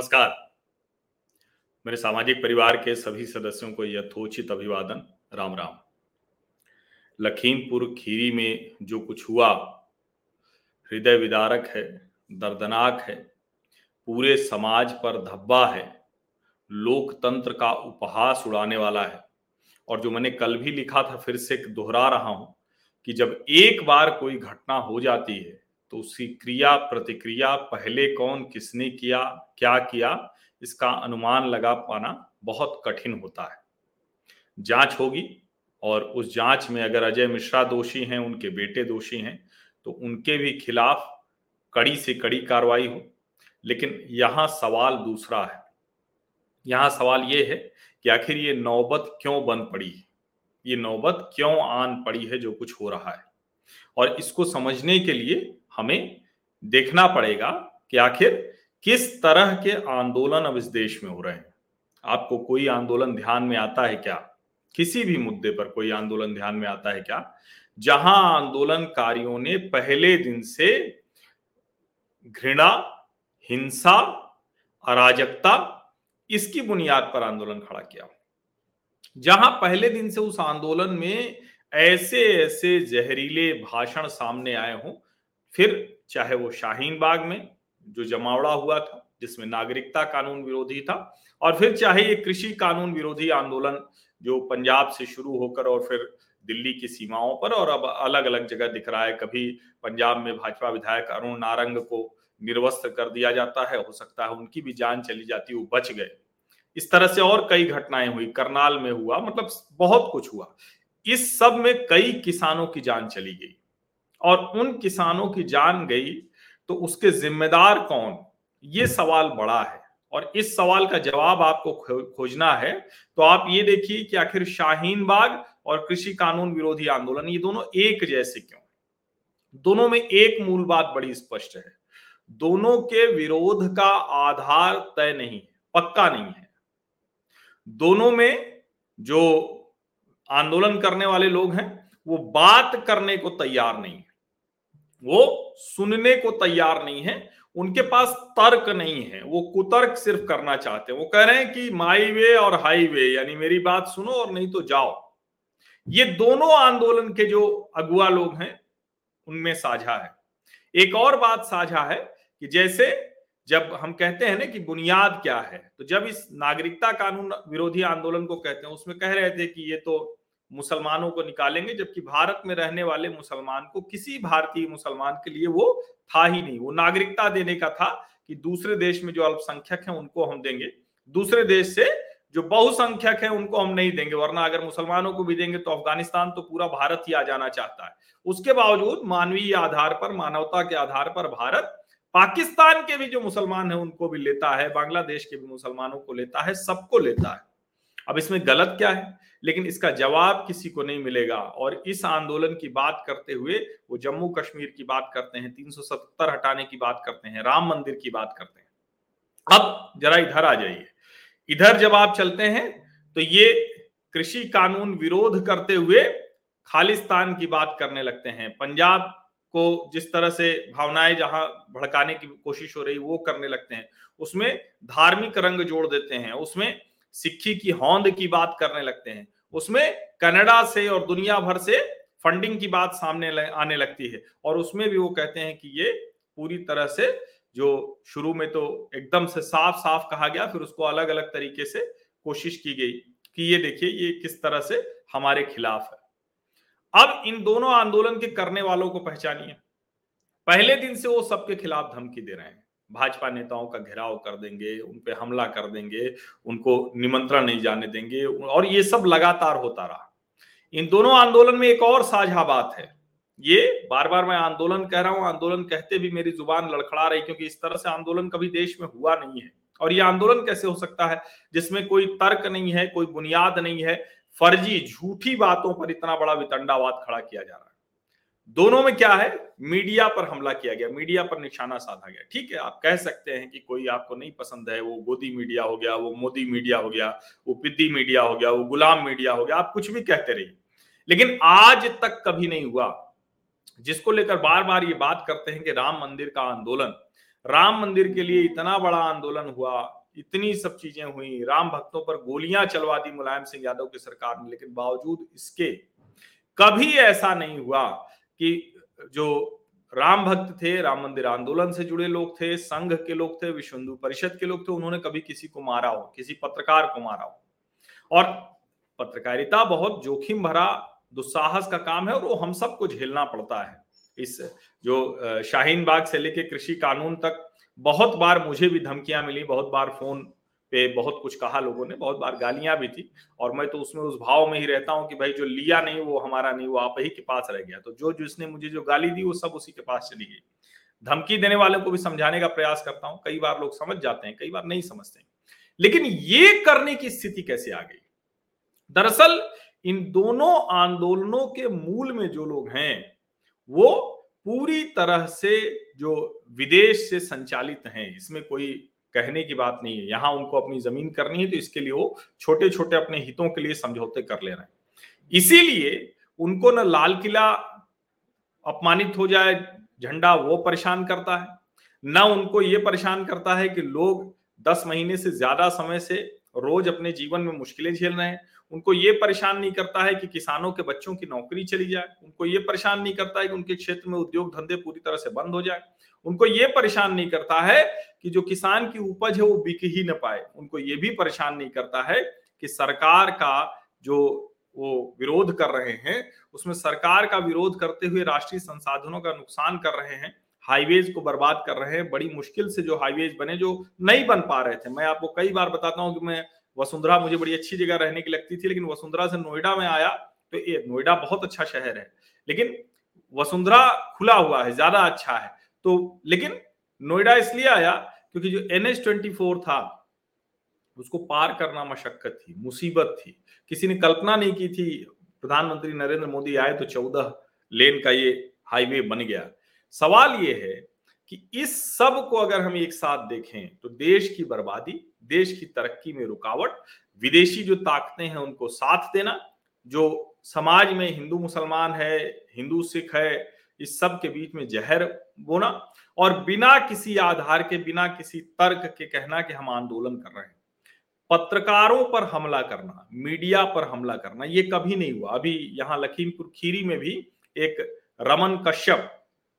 नमस्कार। मेरे सामाजिक परिवार के सभी सदस्यों को यथोचित अभिवादन। राम राम। लखीमपुर खीरी में जो कुछ हुआ, हृदय विदारक है, दर्दनाक है, पूरे समाज पर धब्बा है, लोकतंत्र का उपहास उड़ाने वाला है। और जो मैंने कल भी लिखा था, फिर से दोहरा रहा हूँ कि जब एक बार कोई घटना हो जाती है तो उसकी क्रिया, प्रतिक्रिया पहले कौन, किसने किया, क्या किया, इसका अनुमान लगा पाना बहुत कठिन होता है। जाँच होगी और उस जाँच में अगर अजय मिश्रा दोषी हैं, उनके बेटे दोषी हैं तो उनके भी खिलाफ कड़ी से कड़ी कार्रवाई हो। लेकिन यहाँ सवाल दूसरा है। यहाँ सवाल ये है कि आखिर ये नौबत क्यों बन पड़ी? है ये नौबत क्यों आन पड़ी है जो कुछ हो रहा है? और इसको समझने के लिए हमें देखना पड़ेगा कि आखिर किस तरह के आंदोलन अब इस देश में हो रहे हैं। आपको कोई आंदोलन ध्यान में आता है क्या? किसी भी मुद्दे पर कोई आंदोलन ध्यान में आता है क्या? जहाँ आंदोलनकारियों ने पहले दिन से घृणा, हिंसा, अराजकता, इसकी बुनियाद पर आंदोलन खड़ा किया। जहाँ पहले दिन से उस आंदोलन में ऐसे ऐसे जहरीले भाषण सामने आए हों फिर चाहे वो शाहीन बाग में, जो जमावड़ा हुआ था, जिसमें नागरिकता कानून विरोधी था, और फिर चाहे ये कृषि कानून विरोधी आंदोलन, जो पंजाब से शुरू होकर और फिर दिल्ली की सीमाओं पर और अब अलग अलग जगह दिख रहा है, कभी पंजाब में भाजपा विधायक अरुण नारंग को निर्वस्त्र कर दिया जाता है, हो सकता है उनकी भी जान चली जाती, वो बच गए। इस तरह से और कई घटनाएँ हुई, करनाल में हुआ मतलब बहुत कुछ हुआ। इस सब में कई किसानों की जान चली गई। और उन किसानों की जान गई तो उसके जिम्मेदार कौन? ये सवाल बड़ा है। और इस सवाल का जवाब आपको खोजना है। तो आप ये देखिए कि आखिर शाहीन बाग और कृषि कानून विरोधी आंदोलन, ये दोनों एक जैसे क्यों? दोनों में एक मूल बात बड़ी स्पष्ट है। दोनों के विरोध का आधार तय नहीं, पक्का नहीं है। दोनों में जो आंदोलन करने वाले लोग हैं, वो बात करने को तैयार नहीं है। वो सुनने को तैयार नहीं है, उनके पास तर्क नहीं है, वो कुतर्क सिर्फ़ करना चाहते हैं। वो कह रहे हैं कि माई वे और हाईवे, यानी मेरी बात सुनो और नहीं तो जाओ। ये दोनों आंदोलन के जो अगुआ लोग हैं, उनमें साझा है। एक और बात साझा है कि जैसे जब हम कहते हैं ना कि बुनियाद क्या है तो जब इस नागरिकता कानून विरोधी आंदोलन को कहते हैं, उसमें कह रहे थे कि ये तो मुसलमानों को निकालेंगे, जबकि भारत में रहने वाले मुसलमान को किसी भारतीय मुसलमान के लिए वो था ही नहीं। वो नागरिकता देने का था कि दूसरे देश में जो अल्पसंख्यक हैं, उनको हम देंगे। दूसरे देश से जो बहुसंख्यक है, उनको हम नहीं देंगे, वरना अगर मुसलमानों को भी देंगे तो अफ़गानिस्तान तो पूरा भारत ही आ जाना चाहता है। उसके बावजूद मानवीय आधार पर, मानवता के आधार पर भारत पाकिस्तान के भी जो मुसलमान है, उनको भी लेता है, बांग्लादेश के भी मुसलमानों को लेता है, सबको लेता है। अब इसमें गलत क्या है? लेकिन इसका जवाब किसी को नहीं मिलेगा। और इस आंदोलन की बात करते हुए वो जम्मू कश्मीर की बात करते हैं 377 हटाने की बात करते हैं, राम मंदिर की बात करते हैं। अब जरा इधर आ जाइए। इधर जब आप चलते हैं तो ये कृषि कानून विरोध करते हुए खालिस्तान की बात करने लगते हैं। पंजाब को जिस तरह से भावनाएँ जहाँ भड़काने की कोशिश हो रही, वो करने लगते हैं। उसमें धार्मिक रंग जोड़ देते हैं। उसमें सिक्खी की हौंद की बात करने लगते हैं। उसमें कनाडा से और दुनिया भर से फंडिंग की बात सामने आने लगती है। और उसमें भी वो कहते हैं कि ये पूरी तरह से जो शुरू में तो एकदम से साफ़ साफ़ कहा गया, फिर उसको अलग अलग तरीके से कोशिश की गई कि ये देखिए, ये किस तरह से हमारे खिलाफ है। अब इन दोनों आंदोलन के करने वालों को पहचानिए। पहले दिन से वो सबके खिलाफ धमकी दे रहे हैं। भाजपा नेताओं का घेराव कर देंगे, उन पे हमला कर देंगे, उनको निमंत्रण नहीं जाने देंगे, और ये सब लगातार होता रहा। इन दोनों आंदोलन में एक और साझा बात है। ये बार बार मैं आंदोलन कह रहा हूँ, आंदोलन कहते भी मेरी ज़ुबान लड़खड़ा रही क्योंकि इस तरह से आंदोलन कभी देश में हुआ नहीं है। और ये आंदोलन कैसे हो सकता है, जिसमें कोई तर्क नहीं है, कोई बुनियाद नहीं है, फर्जी झूठी बातों पर इतना बड़ा वितंडावाद खड़ा किया जा रहा है। दोनों में क्या है? मीडिया पर हमला किया गया, मीडिया पर निशाना साधा गया। ठीक है, आप कह सकते हैं कि कोई आपको नहीं पसंद है, वो गोदी मीडिया हो गया, वो मोदी मीडिया हो गया, वो पिद्दी मीडिया हो गया, वो गुलाम मीडिया हो गया, आप कुछ भी कहते रहिए। लेकिन आज तक कभी नहीं हुआ। जिसको लेकर बार बार ये बात करते हैं कि राम मंदिर का आंदोलन, राम मंदिर के लिए इतना बड़ा आंदोलन हुआ, इतनी सब चीज़ें हुई, राम भक्तों पर गोलियाँ चलवा दी मुलायम सिंह यादव की सरकार ने, लेकिन बावजूद इसके कभी ऐसा नहीं हुआ कि जो राम भक्त थे, राम मंदिर आंदोलन से जुड़े लोग थे, संघ के लोग थे, विश्व हिंदू परिषद के लोग थे, उन्होंने कभी किसी को मारा हो, किसी पत्रकार को मारा हो। और पत्रकारिता बहुत जोखिम भरा, दुस्साहस का काम है और वो हम सबको झेलना पड़ता है। इस जो शाहीन बाग से लेके कृषि कानून तक बहुत बार मुझे भी धमकियाँ मिली, बहुत बार फ़ोन पे बहुत कुछ कहा लोगों ने, बहुत बार गालियाँ भी थी और मैं तो उसमें उस भाव में ही रहता हूँ कि भाई जो लिया नहीं, वो हमारा नहीं, वो आप ही के पास रह गया। तो जो जिसने मुझे जो गाली दी, वो सब उसी के पास चली गई। धमकी देने वालों को भी समझाने का प्रयास करता हूँ। कई बार लोग समझ जाते हैं, कई बार नहीं समझते लेकिन ये करने की स्थिति कैसे आ गई? दरअसल, इन दोनों आंदोलनों के मूल में जो लोग हैं, वो पूरी तरह से जो विदेश से संचालित हैं, इसमें कोई कहने की बात नहीं है। यहाँ उनको अपनी ज़मीन करनी है तो इसके लिए वो छोटे छोटे अपने हितों के लिए समझौते कर ले रहे हैं। इसीलिए उनको न लाल किला अपमानित हो जाए, झंडा वो परेशान करता है, न उनको ये परेशान करता है कि लोग दस महीने से ज़्यादा समय से रोज अपने जीवन में मुश्किलें झेल रहे हैं। उनको ये परेशान नहीं करता है कि किसानों के बच्चों की नौकरी चली जाए। उनको ये परेशान नहीं करता है कि उनके क्षेत्र में उद्योग धंधे पूरी तरह से बंद हो जाए। उनको ये परेशान नहीं करता है कि जो किसान की उपज है वो बिक ही ना पाए। उनको ये भी परेशान नहीं करता है कि सरकार का जो वो विरोध कर रहे हैं, उसमें सरकार का विरोध करते हुए राष्ट्रीय संसाधनों का नुकसान कर रहे हैं, हाईवेज को बर्बाद कर रहे हैं, बड़ी मुश्किल से जो हाईवेज बने जो नहीं बन पा रहे थे। मैं आपको कई बार बताता हूँ कि मैं वसुंधरा, मुझे बड़ी अच्छी जगह रहने की लगती थी, लेकिन वसुंधरा से नोएडा में आया तो ये नोएडा बहुत अच्छा शहर है। लेकिन वसुंधरा खुला हुआ है, ज़्यादा अच्छा है। तो लेकिन नोएडा इसलिए आया क्योंकि जो एन एच ट्वेंटी फोर था, उसको पार करना मशक्कत थी, मुसीबत थी। किसी ने कल्पना नहीं की थी, प्रधानमंत्री नरेंद्र मोदी आए तो चौदह लेन का ये हाईवे बन गया। सवाल ये है कि इस सबको अगर हम एक साथ देखें तो देश की बर्बादी, देश की तरक्की में रुकावट, विदेशी जो ताकतें हैं उनको साथ देना, जो समाज में हिंदू मुसलमान है, हिंदू सिख है इस सब के बीच में जहर बोना और बिना किसी आधार के, बिना किसी तर्क के कहना कि हम आंदोलन कर रहे हैं। पत्रकारों पर हमला करना, मीडिया पर हमला करना, ये कभी नहीं हुआ। अभी यहाँ लखीमपुर खीरी में भी एक रमन कश्यप,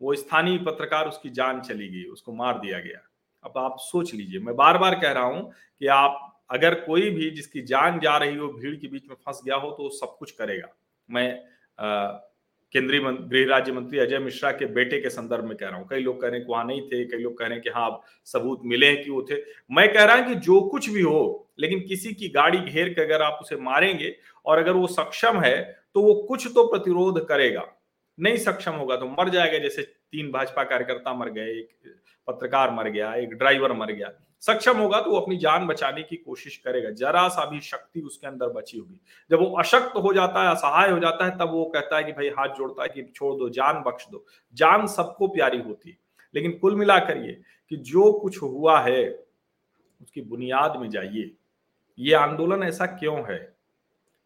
वो स्थानीय पत्रकार, उसकी जान चली गई, उसको मार दिया गया। अब आप सोच लीजिए, मैं बार बार कह रहा हूँ कि आप, अगर कोई भी जिसकी जान जा रही हो, भीड़ के बीच में फंस गया हो तो सब कुछ करेगा। मैं केंद्रीय गृह राज्य मंत्री अजय मिश्रा के बेटे के संदर्भ में कह रहा हूँ। कई लोग कह रहे हैं कि वहाँ नहीं थे, कई लोग कह रहे हैं कि हाँ सबूत मिले हैं कि वो थे। मैं कह रहा हूँ कि जो कुछ भी हो, लेकिन किसी की गाड़ी घेर के अगर आप उसे मारेंगे और अगर वो सक्षम है तो वो कुछ तो प्रतिरोध करेगा। नहीं सक्षम होगा तो मर जाएगा। जैसे तीन भाजपा कार्यकर्ता मर गए, एक पत्रकार मर गया, एक ड्राइवर मर गया। सक्षम होगा तो वो अपनी जान बचाने की कोशिश करेगा। जरा सा भी शक्ति उसके अंदर बची होगी। जब वो अशक्त हो जाता है, असहाय हो जाता है, तब वो कहता है कि भाई हाथ जोड़ता है कि छोड़ दो, जान बख्श दो। जान सबको प्यारी होती है। लेकिन कुल मिलाकर ये कि जो कुछ हुआ है, उसकी बुनियाद में जाइए। ये आंदोलन ऐसा क्यों है?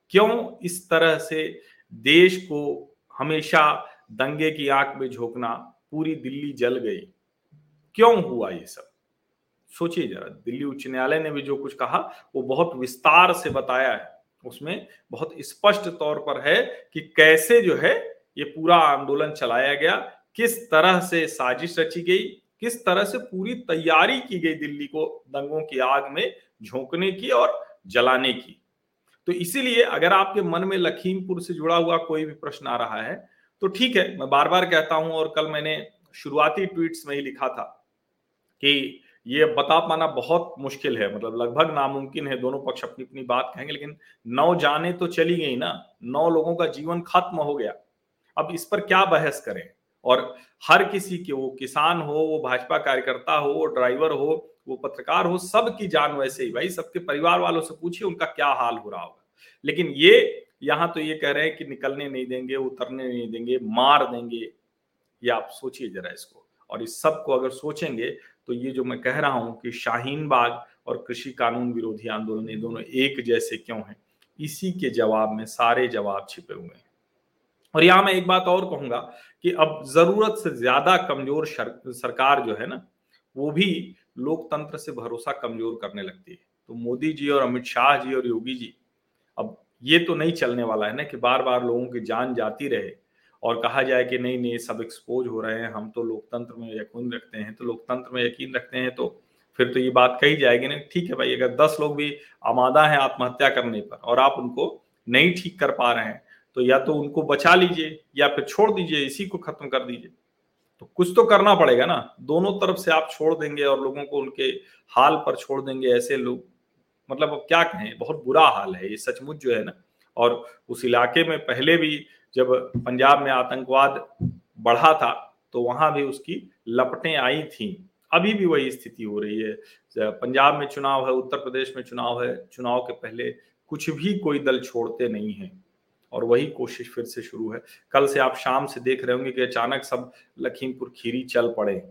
क्यों इस तरह से देश को हमेशा दंगे की आँख में झोंकना, पूरी दिल्ली जल गई? क्यों हुआ ये सब? सोचिए जरा, दिल्ली उच्च न्यायालय ने भी जो कुछ कहा, वो बहुत विस्तार से बताया है। उसमें बहुत स्पष्ट तौर पर है कि कैसे जो है, ये पूरा आंदोलन चलाया गया, किस तरह से साजिश रची गई, किस तरह से पूरी तैयारी की गई दिल्ली को दंगों की आग में झोंकने की और जलाने की। तो इसीलिए अगर आपके मन में लखीमपुर से जुड़ा हुआ कोई भी प्रश्न आ रहा है तो ठीक है, मैं बार बार कहता हूँ और कल मैंने शुरुआती ट्वीट्स में ही लिखा था कि ये बता पाना बहुत मुश्किल है। मतलब लगभग नामुमकिन है, दोनों पक्ष अपनी अपनी बात कहेंगे, लेकिन नौ जाने तो चली गई ना। नौ लोगों का जीवन खत्म हो गया। अब इस पर क्या बहस करें? और हर किसी के, वो किसान हो, वो भाजपा कार्यकर्ता हो, वो ड्राइवर हो, वो पत्रकार हो सब की जान वैसे ही। भाई, सबके परिवार वालों से पूछिए, उनका क्या हाल हो रहा होगा। लेकिन ये, यहाँ तो ये कह रहे हैं कि निकलने नहीं देंगे, उतरने नहीं देंगे, मार देंगे। ये आप सोचिए जरा इसको। और इस सबको अगर सोचेंगे तो ये जो मैं कह रहा हूँ कि शाहीन बाग और कृषि कानून विरोधी आंदोलन, ये दोनों एक जैसे क्यों हैं? इसी के जवाब में सारे जवाब छिपे हुए हैं। और यहाँ मैं एक बात और कहूँगा कि अब ज़रूरत से ज़्यादा कमज़ोर सरकार जो है ना, वो भी लोकतंत्र से भरोसा कमज़ोर करने लगती है। तो मोदी जी और अमित शाह जी और योगी जी, अब ये तो नहीं चलने वाला है ना कि बार बार लोगों की जान जाती रहे। और कहा जाए कि नहीं नहीं, सब एक्सपोज हो रहे हैं, हम तो लोकतंत्र में यकीन रखते हैं तो लोकतंत्र में यकीन रखते हैं तो फिर तो ये बात कही जाएगी ना, ठीक है भाई, अगर दस लोग भी आमादा हैं आत्महत्या करने पर और आप उनको नहीं ठीक कर पा रहे हैं तो या तो उनको बचा लीजिए या फिर छोड़ दीजिए, इसी को खत्म कर दीजिए। तो कुछ तो करना पड़ेगा ना, दोनों तरफ़ से आप छोड़ देंगे और लोगों को उनके हाल पर छोड़ देंगे, ऐसे लोग मतलब अब क्या कहें, बहुत बुरा हाल है, ये सचमुच जो है ना, और उस इलाके में पहले भी जब पंजाब में आतंकवाद बढ़ा था तो वहाँ भी उसकी लपटें आई थी। अभी भी वही स्थिति हो रही है। पंजाब में चुनाव है, उत्तर प्रदेश में चुनाव है, चुनाव के पहले कुछ भी कोई दल छोड़ते नहीं है। और वही कोशिश फिर से शुरू है। कल से आप शाम से देख रहे होंगे कि अचानक सब लखीमपुर खीरी चल पड़े।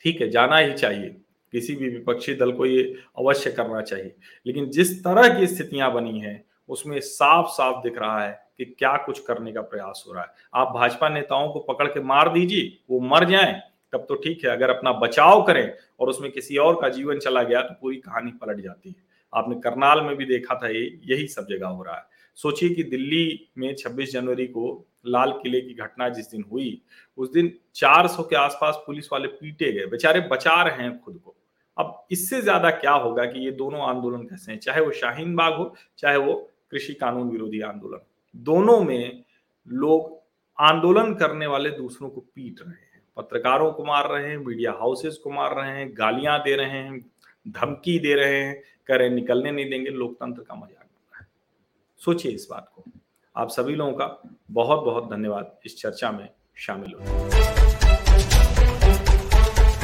ठीक है, जाना ही चाहिए। किसी भी विपक्षी दल को ये अवश्य करना चाहिए। लेकिन जिस तरह की स्थितियाँ बनी हैं, उसमें साफ़ साफ़ दिख रहा है कि क्या कुछ करने का प्रयास हो रहा है। आप भाजपा नेताओं को पकड़ के मार दीजिए, वो मर जाए, तब तो ठीक है। अगर अपना बचाव करें और उसमें किसी और का जीवन चला गया तो पूरी कहानी पलट जाती है। आपने करनाल में भी देखा था, ये, यही सब जगह हो रहा है। सोचिए कि दिल्ली में 26 जनवरी को लाल किले की घटना जिस दिन हुई, उस दिन 400 के आसपास पुलिस वाले पीटे गए। बेचारे बचा रहे हैं खुद को। अब इससे ज़्यादा क्या होगा कि ये दोनों आंदोलन कैसे हैं? चाहे वो शाहीन बाग हो, चाहे वो कृषि कानून विरोधी आंदोलन। दोनों में लोग आंदोलन करने वाले दूसरों को पीट रहे हैं। पत्रकारों को मार रहे हैं मीडिया हाउसेस को मार रहे हैं, गालियाँ दे रहे हैं, धमकी दे रहे हैं, कह रहे निकलने नहीं देंगे, लोकतंत्र का मज़ाक बन रहा है। सोचिए इस बात को। आप सभी लोगों का बहुत बहुत धन्यवाद। इस चर्चा में शामिल होने